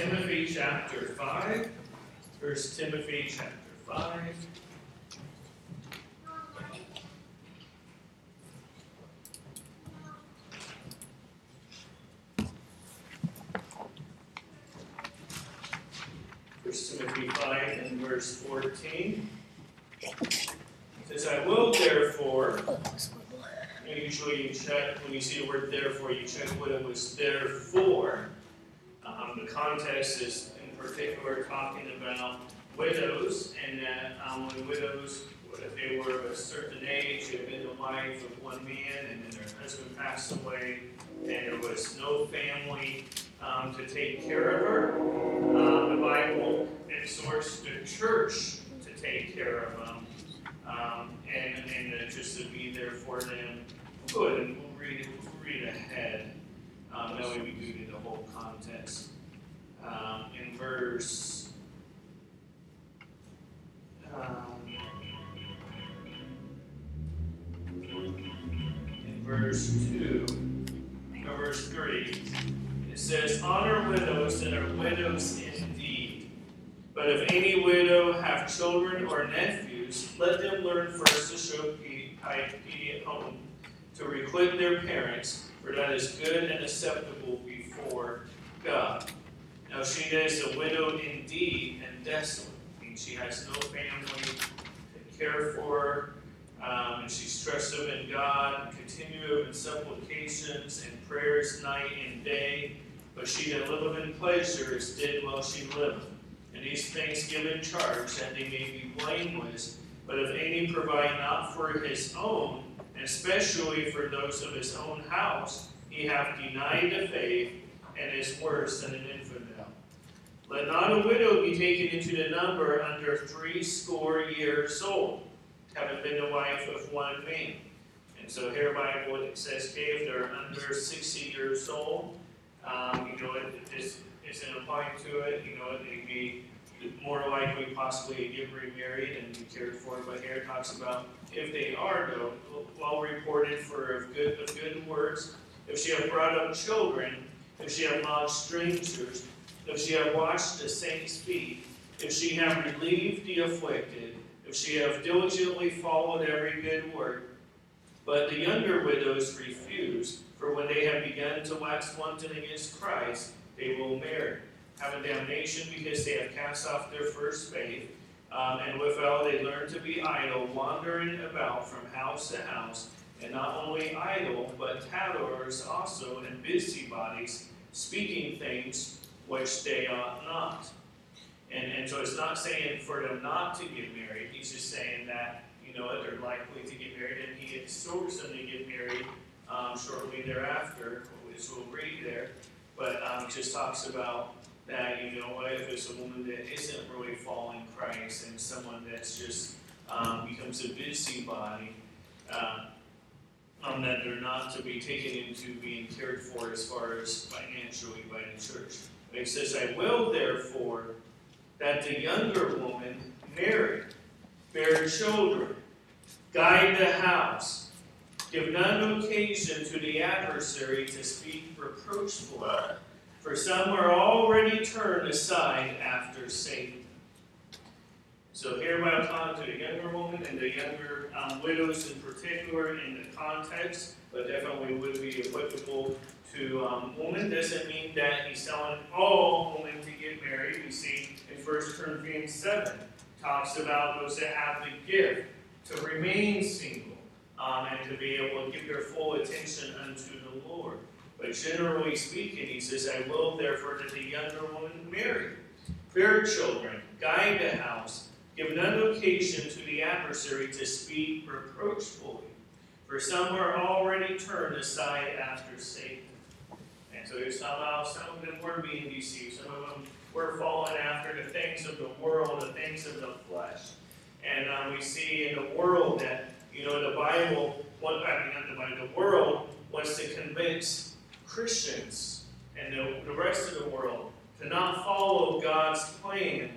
Timothy chapter 5. First Timothy chapter 5. First Timothy 5 and verse 14. It says, I will therefore, usually you check, when you see the word therefore, you check what it was there for. Um, the context is in particular talking about widows, and that um, when widows, if they were of a certain age, had been the wife of one man, and then their husband passed away, and there was no family um, to take care of her, uh, the Bible exhorts the church to take care of them, um, and, and just to be there for them. Good, and we'll read we'll read ahead. Um, that way we do whole context. Um, in verse um, in verse 2, or verse 3, it says, Honor widows that are widows indeed. But if any widow have children or nephews, let them learn first to show piety at home, to requite their parents, for that is good and acceptable before God. Now she is a widow indeed and desolate, means she has no family to care for um, and she's trusted in God, continue in supplications and prayers night and day. But she that liveth in pleasures did while she lived. And these things give in charge, that they may be blameless. But if any provide not for his own, especially for those of his own house, he hath denied the faith, and is worse than an infidel. Let not a widow be taken into the number under threescore years old, having been the wife of one man. And so here Bible it says, if they're under 60 years old, um, you know, it, this isn't applying to it, you know, they'd be more likely possibly to get remarried and be cared for. But here it talks about if they are, though, well reported for of good, of good works, if she have brought up children, if she have lodged strangers, if she have washed the saints' feet, if she have relieved the afflicted, if she have diligently followed every good work. But the younger widows refuse, for when they have begun to wax wanton against Christ, they will marry, have a damnation because they have cast off their first faith, um, and withal they learn to be idle, wandering about from house to house, and not only idle, but tattlers also, and busybodies, speaking things which they ought not. And, and so it's not saying for them not to get married, he's just saying that, you know, they're likely to get married, and he exhorts them to get married um, shortly thereafter, which we'll read there. But um, just talks about that, you know, if it's a woman that isn't really following Christ and someone that's just um, becomes a busybody, uh, um, that they're not to be taken into being cared for as far as financially by the church. But he says, I will therefore that the younger woman marry, bear children, guide the house, give none occasion to the adversary to speak reproachfully. For some are already turned aside after Satan. So here by talking to the younger woman and the younger um, widows in particular in the context, but definitely would be applicable to um, women. Doesn't mean that he's telling all women to get married. We see in 1 Corinthians 7 talks about those that have the gift to remain single um, and to be able to give their full attention unto the Lord. But generally speaking, he says, I will therefore that the younger woman marry, bear children, guide the house, give none occasion to the adversary to speak reproachfully. For some are already turned aside after Satan. And so somehow some of them were being deceived. Some of them were falling after the things of the world, the things of the flesh. And um, we see in the world that, you know, the Bible, what, I mean, not the Bible, the world wants to convince Christians and the, the rest of the world to not follow God's plan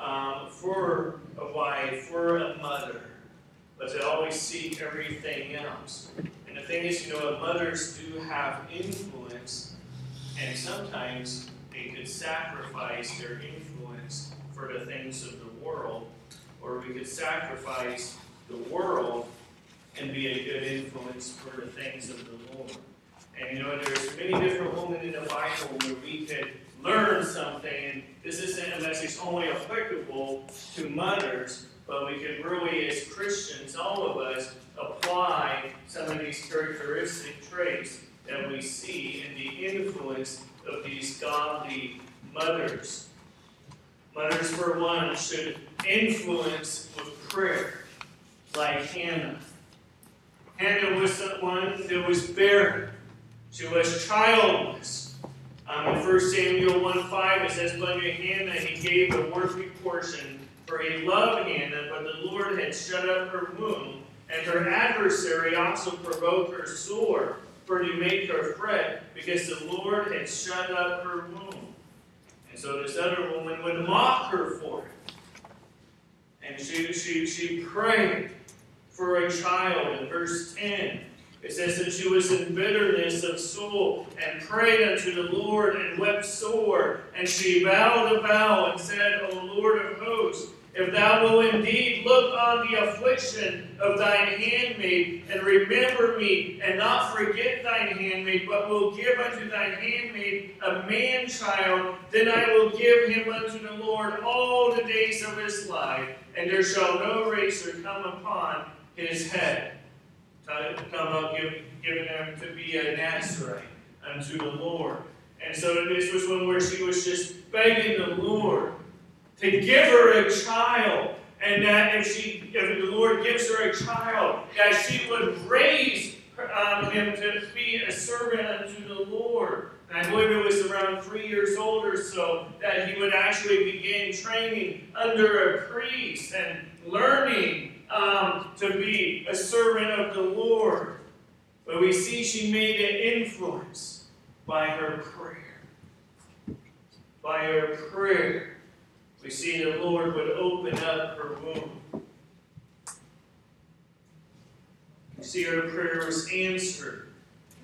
um, for a wife, for a mother, but to always seek everything else. And the thing is, you know, mothers do have influence, and sometimes they could sacrifice their influence for the things of the world, or we could sacrifice the world and be a good influence for the things of the Lord. And you know, there's many different women in the Bible where we could learn something, this isn't a message only applicable to mothers, but we can really, as Christians, all of us, apply some of these characteristic traits that we see in the influence of these godly mothers. Mothers, for one, should influence with prayer, like Hannah. Hannah was the one that was barren. She was childless. Um, in 1 Samuel 1 5, it says, But to Hannah he gave a worthy portion, for he loved Hannah, but the Lord had shut up her womb, and her adversary also provoked her sore, for to make her fret, because the Lord had shut up her womb. And so this other woman would mock her for it. And she, she, she prayed for a child in verse 10. It says that she was in bitterness of soul and prayed unto the Lord and wept sore. And she vowed a vow and said, O Lord of hosts, if thou wilt indeed look on the affliction of thine handmaid, and remember me, and not forget thine handmaid, but will give unto thine handmaid a man child, then I will give him unto the Lord all the days of his life, and there shall no razor come upon his head. Talking about giving, giving him to be a Nazarite unto the Lord. And so this was one where she was just begging the Lord to give her a child. And that if she, if the Lord gives her a child, that she would raise um, him to be a servant unto the Lord. And I believe it was around three years old or so that he would actually begin training under a priest and learning um, to be a servant of the Lord. But we see she made an influence by her prayer. By her prayer. We see the Lord would open up her womb. We see her prayer was answered.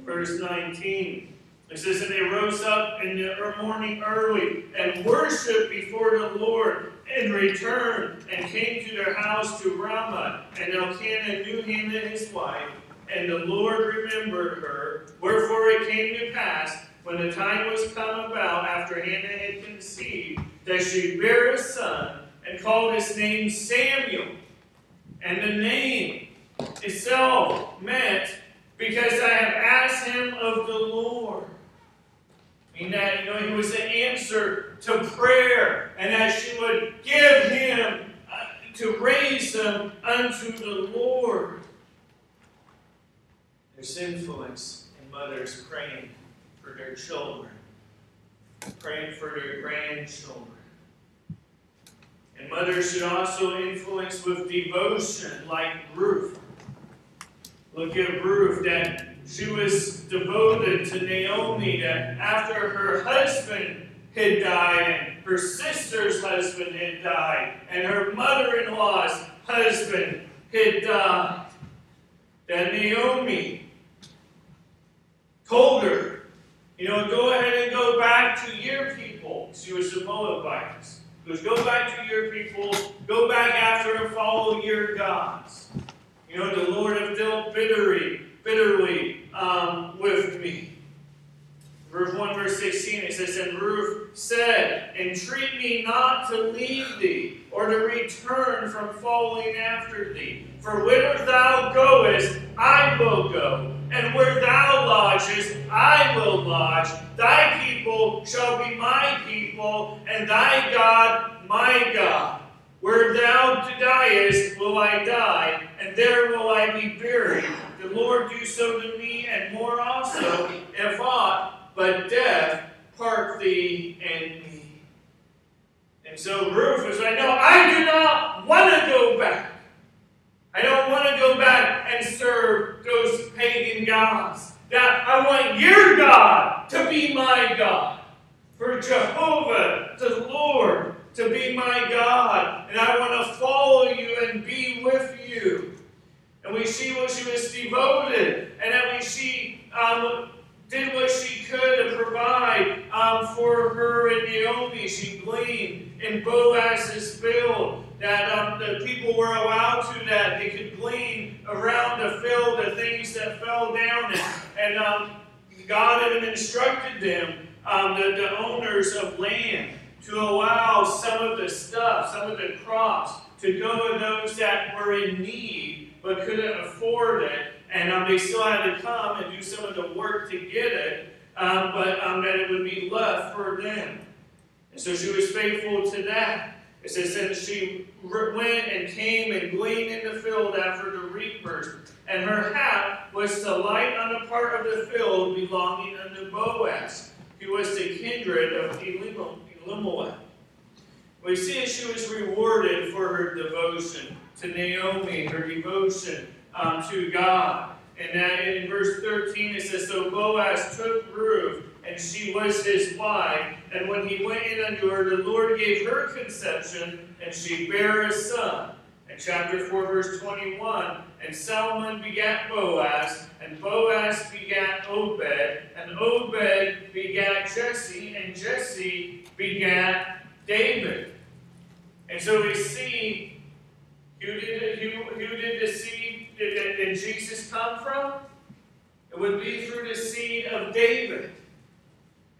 Verse 19. It says, And they rose up in the morning early and worshiped before the Lord and returned and came to their house to Ramah. And Elkanah knew Hannah his wife, and the Lord remembered her. Wherefore it came to pass, when the time was come about after Hannah had conceived, that she bare a son and called his name Samuel. And the name itself meant, because I have asked him of the Lord. Meaning that, you know, he was the answer to prayer, and that she would give him uh, to raise them unto the Lord. There's influence in mothers praying for their children, praying for their grandchildren. And mothers should also influence with devotion, like Ruth. Look at Ruth, that she was devoted to Naomi, that after her husband had died, and her sister's husband had died, and her mother in law's husband had died, that Naomi told her, you know, go ahead and go back to your people. She was the Moabites. Goes, go back to your people, go back after and follow your gods. You know, the Lord have dealt bitterly, bitterly um, with me. Verse 1, verse 16, it says, And Ruth said, Entreat me not to leave thee, or to return from following after thee. For whither thou goest, I will go, and where thou lodgest, I will lodge. Thy people shall be my people, and thy God my God. Where thou diest will I die, and there will I be buried. The Lord do so to me, and more also, if aught but death part thee and me. And so Ruth was like, No, I do not want to go back. I don't want to go back and serve those pagan gods. That I want your God to be my God. For Jehovah, the Lord, to be my God. And I want to follow you and be with you. And we see what she was devoted, and that we see um, did what she could to provide um, for her and Naomi, she gleaned in Boaz's field that um, the people were allowed to that they could glean around the field the things that fell down and, and um, God had instructed them, um, the, the owners of land, to allow some of the stuff, some of the crops, to go to those that were in need but couldn't afford it, and um, they still had to come and do some of the work to get it, um, but um, that it would be left for them. And so she was faithful to that. It says that she went and came and gleaned in the field after the reapers, and her hat was to light on a part of the field belonging unto Boaz, who was the kindred of Elimelech. We see that she was rewarded for her devotion to Naomi, her devotion um, to God. And that in verse 13 it says, So Boaz took Ruth, and she was his wife. And when he went in unto her, the Lord gave her conception, and she bare a son. And chapter 4, verse 21, and Salmon begat Boaz, and Boaz begat Obed, and Obed begat Jesse, and Jesse begat David. And so we see who did, who, who did seed did, did Jesus come from? It would be through the seed of David.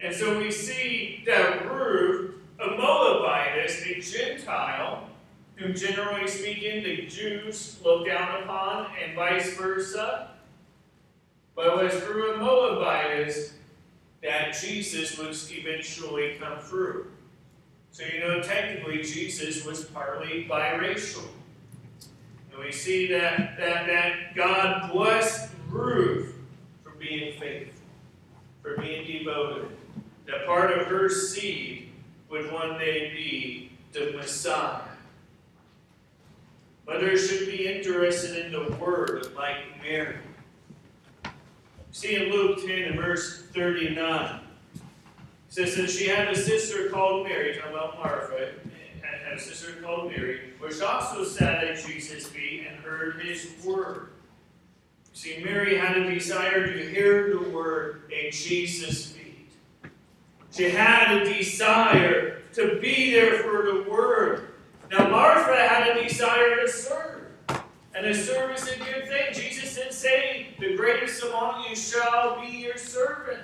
And so we see that Ruth, a Moabitess, a Gentile, whom generally speaking the Jews look down upon, and vice versa. But it was through a Moabitess that Jesus would eventually come through. So you know, technically, Jesus was partly biracial. And we see that, that, that God blessed Ruth for being faithful, for being devoted. That part of her seed would one day be the Messiah. Mothers should be interested in the Word like Mary. See in Luke 10 and verse 39 says that she had a sister called Mary, talking about Martha, had a sister called Mary, which also sat at Jesus' feet and heard his word. See, Mary had a desire to hear the word at Jesus' feet. She had a desire to be there for the word. Now, Martha had a desire to serve. And a serve is a good thing. Jesus didn't say, The greatest among you shall be your servant.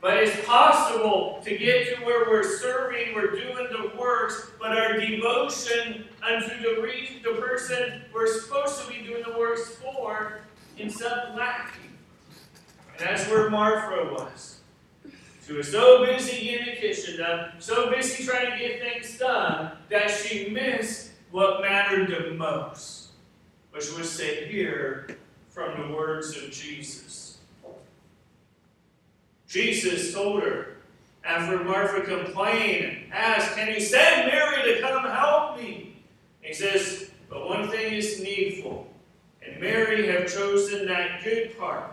But it's possible to get to where we're serving, we're doing the works, but our devotion unto the, re- the person we're supposed to be doing the works for ends up lacking. And that's where Martha was. She was so busy getting the kitchen so busy trying to get things done, that she missed what mattered the most, which was to hear from the words of Jesus. Jesus told her, after Martha complained and asked, Can you send Mary to come help me? He says, But one thing is needful, and Mary have chosen that good part,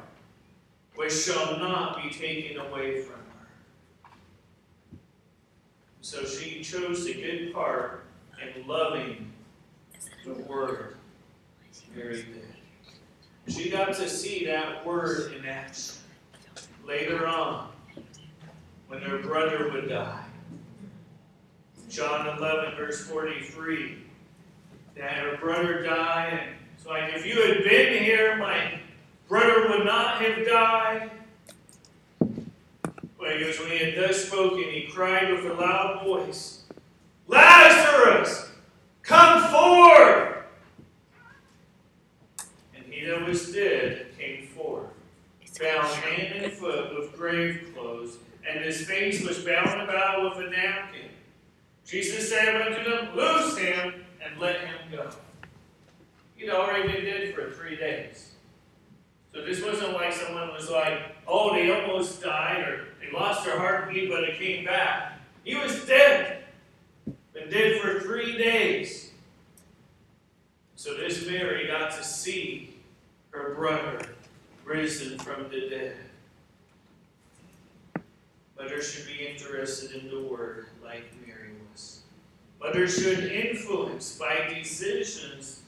which shall not be taken away from her. So she chose the good part in loving the Word. Mary did. She got to see that Word in action later on when their brother would die. John 11, verse 43. That her brother died. And it's like, if you had been here, my brother would not have died. Well, he goes, when he had thus spoken, he cried with a loud voice, Lazarus, come forth! And he that was dead bound hand and foot with grave clothes, and his face was bound about with a napkin. Jesus said unto them, Loose him and let him go. He'd already been dead for three days. So this wasn't like someone was like, oh, they almost died or they lost their heartbeat, but it came back. He was dead. Been dead for three days. So this Mary got to see her brother risen from the dead. Mothers should be interested in the Word like Mary was. Mothers should influence by decisions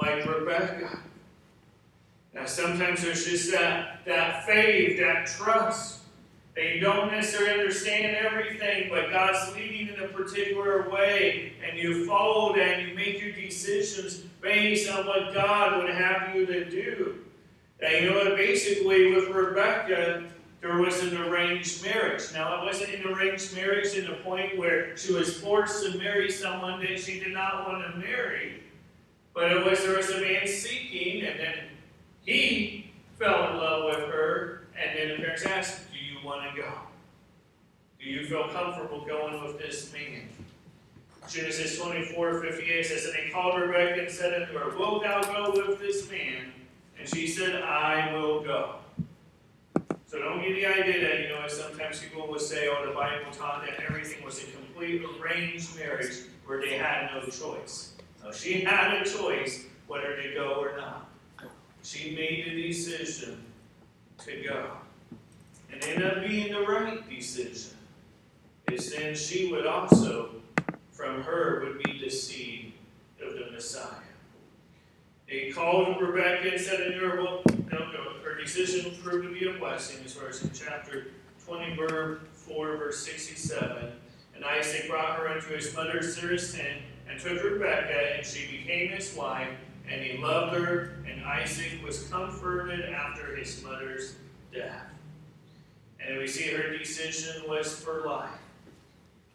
like Rebecca. Now, sometimes there's just that, that faith, that trust. They don't necessarily understand everything, but God's leading in a particular way, and you follow that and you make your decisions based on what God would have you to do. And you know, basically with Rebecca, there was an arranged marriage. Now, it wasn't an arranged marriage in the point where she was forced to marry someone that she did not want to marry. But it was there was a man seeking, and then he fell in love with her, and then the parents asked, Do you want to go? Do you feel comfortable going with this man? Genesis 24, 58 says, And they called Rebekah and said unto her, Wilt thou go with this man? And she said, I will go. So don't get the idea that, you know, sometimes people will say, oh, the Bible taught that everything was a complete arranged marriage where they had no choice. No, she had a choice whether to go or not. She made the decision to go. And ended up being the right decision. Is then she would also, from her, would be the seed of the Messiah. He called Rebekah and said unto her, Well, no, no, her decision proved to be a blessing, as far as in chapter 20, verse 4, verse 67. And Isaac brought her unto his mother Sarah's tent, and took Rebekah, and she became his wife, and he loved her, and Isaac was comforted after his mother's death. And we see her decision was for life.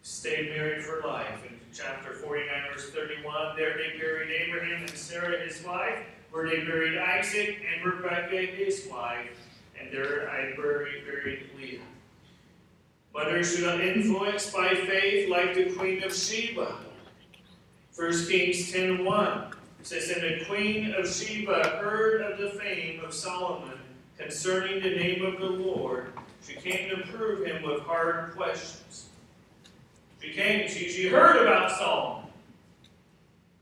Stayed married for life. And chapter 49, verse 31. There they buried Abraham and Sarah, his wife, where they buried Isaac and Rebekah, his wife, and there I buried, buried Leah. Mothers should influenced by faith like the Queen of Sheba. 1 Kings 10 1 says, And the Queen of Sheba heard of the fame of Solomon concerning the name of the Lord. She came to prove him with hard questions. She came, she, she heard about Solomon.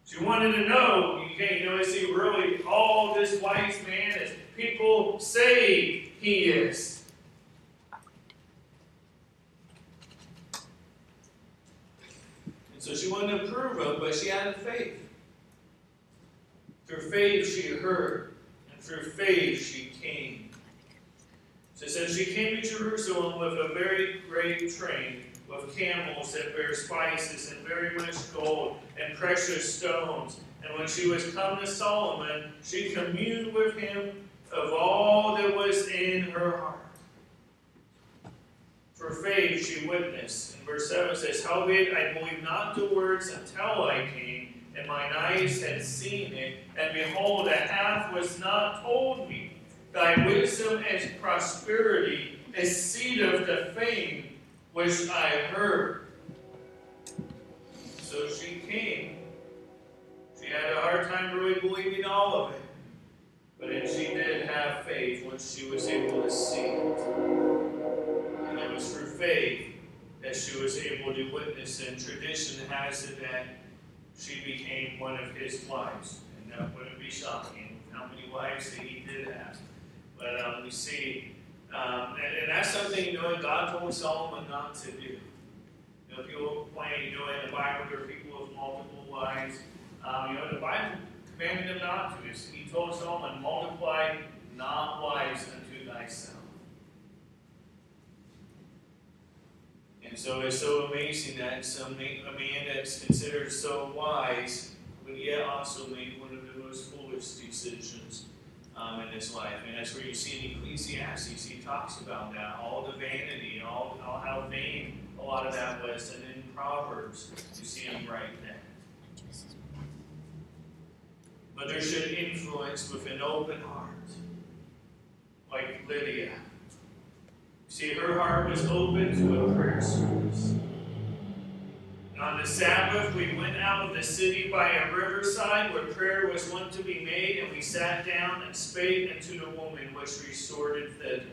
She wanted to know, you can't, is he really all this wise man as people say he is? And so she wanted to prove him, but she had faith. Through faith she heard, and through faith she came. So says she came to Jerusalem with a very great train of camels that bear spices and very much gold and precious stones. And when she was come to Solomon, she communed with him of all that was in her heart. For faith she witnessed. And verse 7 says, Howbeit I believe not the words until I came, and mine eyes had seen it, and behold, a half was not told me. Thy wisdom and prosperity of the fame which I heard. So she came. She had a hard time really believing all of it. But then she did have faith once she was able to see it. And it was through faith that she was able to witness. And tradition has it that she became one of his wives. And that wouldn't be shocking how many wives that he did have. But um, we see um, and, and, that's something, you know, God told Solomon not to do. You know, people claim, you know, in the Bible there are people with multiple wives. Um, you know, the Bible commanded him not to. He told Solomon, multiply not wives unto thyself. And so it's so amazing that some a man that's considered so wise would yet also make one of the most foolish decisions um, in his life. And that's where you see in Ecclesiastes, he talks about that, all the vanity, all, all how vain a lot of that was. And in Proverbs, you see him right there. But there should influence with an open heart, like Lydia. See, her heart was open to a prayer service on the Sabbath, we went out of the city by a riverside where prayer was wont to be made, and we sat down and spake unto the woman which resorted thither.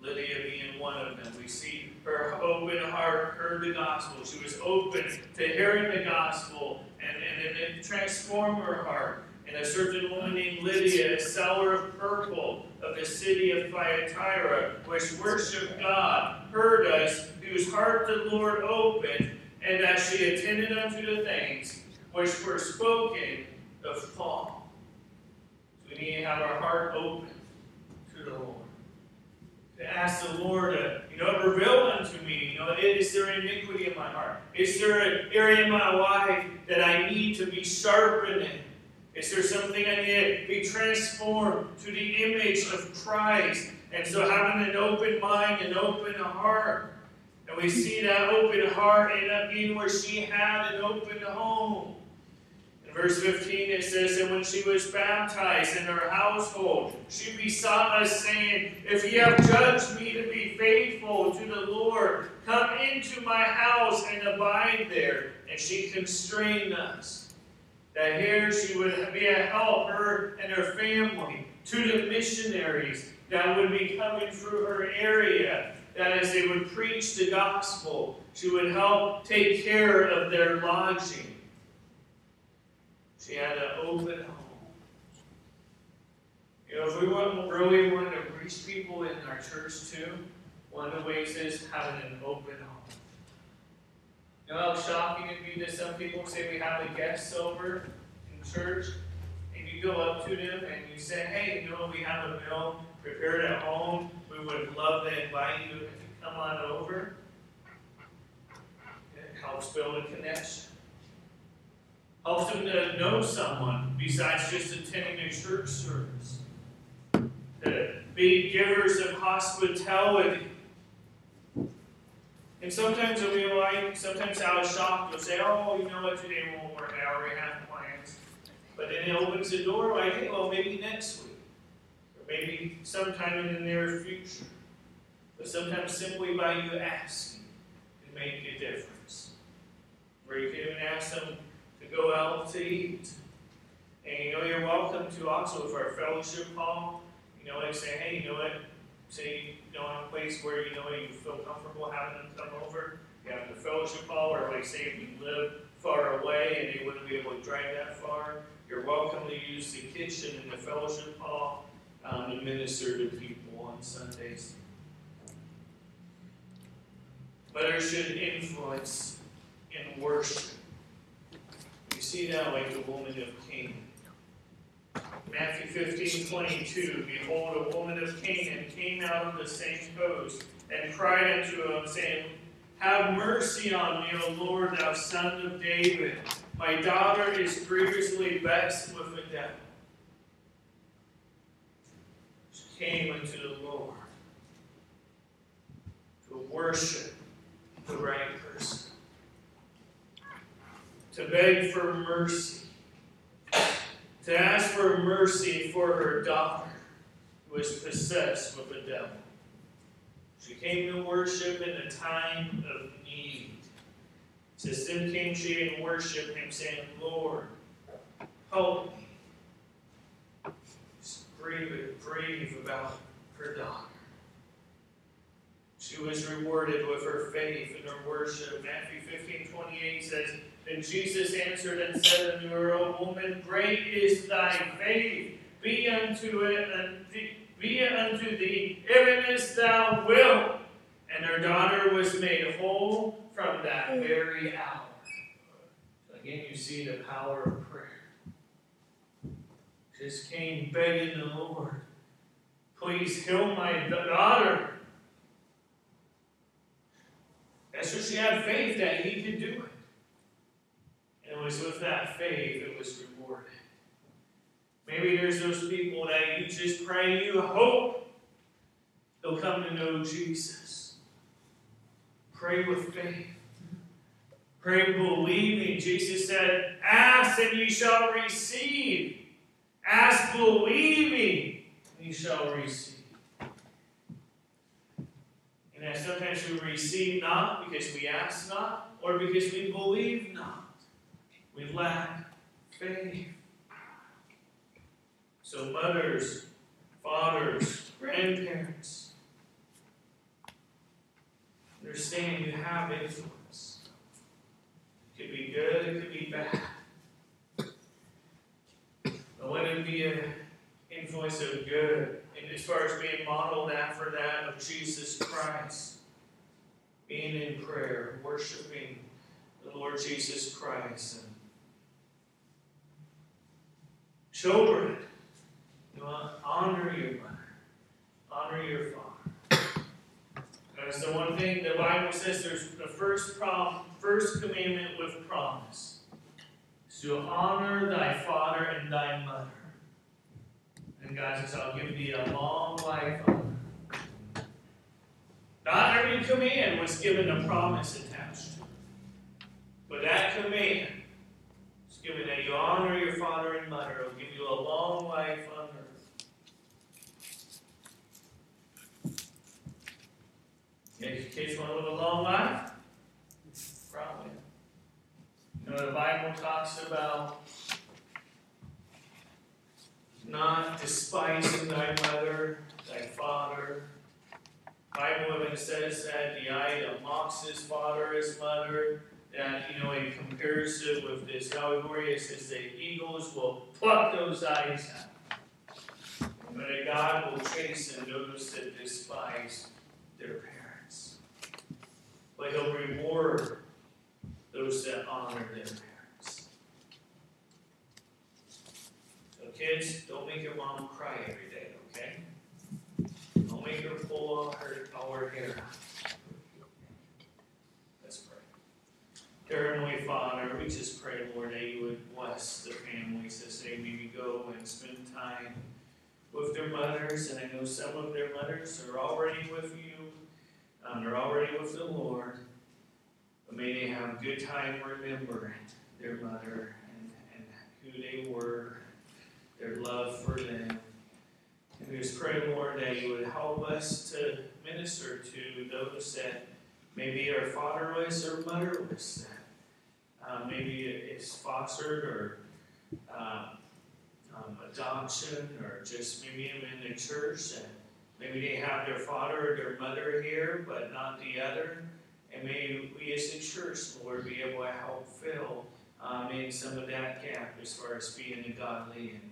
Lydia being one of them. We see her open heart heard the gospel. She was open to hearing the gospel, and, and, and it transformed her heart. And a certain woman named Lydia, a seller of purple of the city of Thyatira, which worshipped God, heard us, whose heart the Lord opened, and that she attended unto the things which were spoken of Paul. So we need to have our heart open to the Lord. To ask the Lord to you know, reveal unto me, you know, is there iniquity in my heart? Is there an area in my life that I need to be sharpened in? Is there something I need to be transformed to the image of Christ? And so having an open mind and open heart. And we see that open heart end up being where she had an open home. In verse 15 it says, And when she was baptized in her household, she besought us, saying, If ye have judged me to be faithful to the Lord, come into my house and abide there. And she constrained us that here she would be a help, her and her family, to the missionaries that would be coming through her area. That as they would preach the gospel, she would help take care of their lodging. She had an open home. You know, if we want, really want to reach people in our church too, one of the ways is having an open home. You know how shocking it'd be to some people say we have a guest over in church, and you go up to them and you say, hey, you know, we have a meal prepared at home. We would love to invite you to come on over. It helps build a connection. Helps them to know someone besides just attending a church service. To be givers of hospitality and sometimes it'll be like, sometimes I was shocked, you'll say, oh, you know what, today won't work, I already have plans. But then it opens the door like, hey, well, maybe next week. Maybe sometime in the near future. But sometimes simply by you asking can make a difference. Or you can even ask them to go out to eat. And you know, you're welcome to also for our fellowship hall. You know, like say, hey, you know what, say, you know, in a place where you know you feel comfortable having them come over. You have the fellowship hall, or like say if you live far away and you wouldn't be able to drive that far, you're welcome to use the kitchen in the fellowship hall um, to minister to people on Sundays. But there should influence in worship. You see that like the woman of Canaan. Matthew 15, 22, Behold, a woman of Canaan came out of the same coast and cried unto him, saying, Have mercy on me, O Lord, thou son of David. My daughter is grievously vexed with the devil. She came unto the Lord to worship the right person, to beg for mercy to ask for mercy for her daughter who was possessed with the devil. She came to worship in a time of need. To then came she and worshiped him, saying, Lord, help me. Just grieve, about her daughter. She was rewarded with her faith and her worship. Matthew 15, 28 says, and Jesus answered and said unto her, O woman, great is thy faith. Be unto it uh, and be unto thee even as thou wilt. And her daughter was made whole from that mm. very hour. Again, you see the power. Just came begging the Lord, please heal my daughter. That's what she had faith that he could do it. And it was with that faith it was rewarded. Maybe there's those people that you just pray, you hope they'll come to know Jesus. Pray with faith. Pray believing. Jesus said, Ask and ye shall receive. Ask believing, ye shall receive. And as sometimes we receive not because we ask not, or because we believe not. We lack faith. So, mothers, fathers, grandparents, understand you have influence. It could be good, it could be bad. But let it be an influence of good, and as far as being modeled after that of Jesus Christ, being in prayer, worshiping the Lord Jesus Christ. And Children, you honor your mother, honor your father. That's the one thing the Bible says there's the first prom, first commandment with promise. To honor thy father and thy mother. And God says, I'll give thee a long life. Not every command was given a promise attached to it. But that command is given that you honor your father and mother. It'll give you a long life on earth. Okay, kids want to live a long life? Probably. You talks about not despising thy mother, thy father. Bible even says that the eye that mocks his father, his mother, that, you know, he compares it with this allegory. It says the eagles will pluck those eyes out. But God will chasten those that despise their parents. But he'll reward those that honor their parents. So kids, don't make your mom cry every day, okay? Don't make her pull all her, all her hair out. Let's pray. Dear Heavenly Father, we just pray, Lord, that you would bless the families as they maybe go and spend time with their mothers, and I know some of their mothers are already with you, um, they're already with the Lord. But may they have a good time remembering their mother and, and who they were, their love for them. And we just pray, Lord, that you would help us to minister to those that maybe are fatherless or motherless, that uh, maybe it's fostered or um, um, adoption or just maybe even in the church and maybe they have their father or their mother here but not the other. And may we as a church, Lord, be able to help fill um, in some of that gap as far as being a godly influence.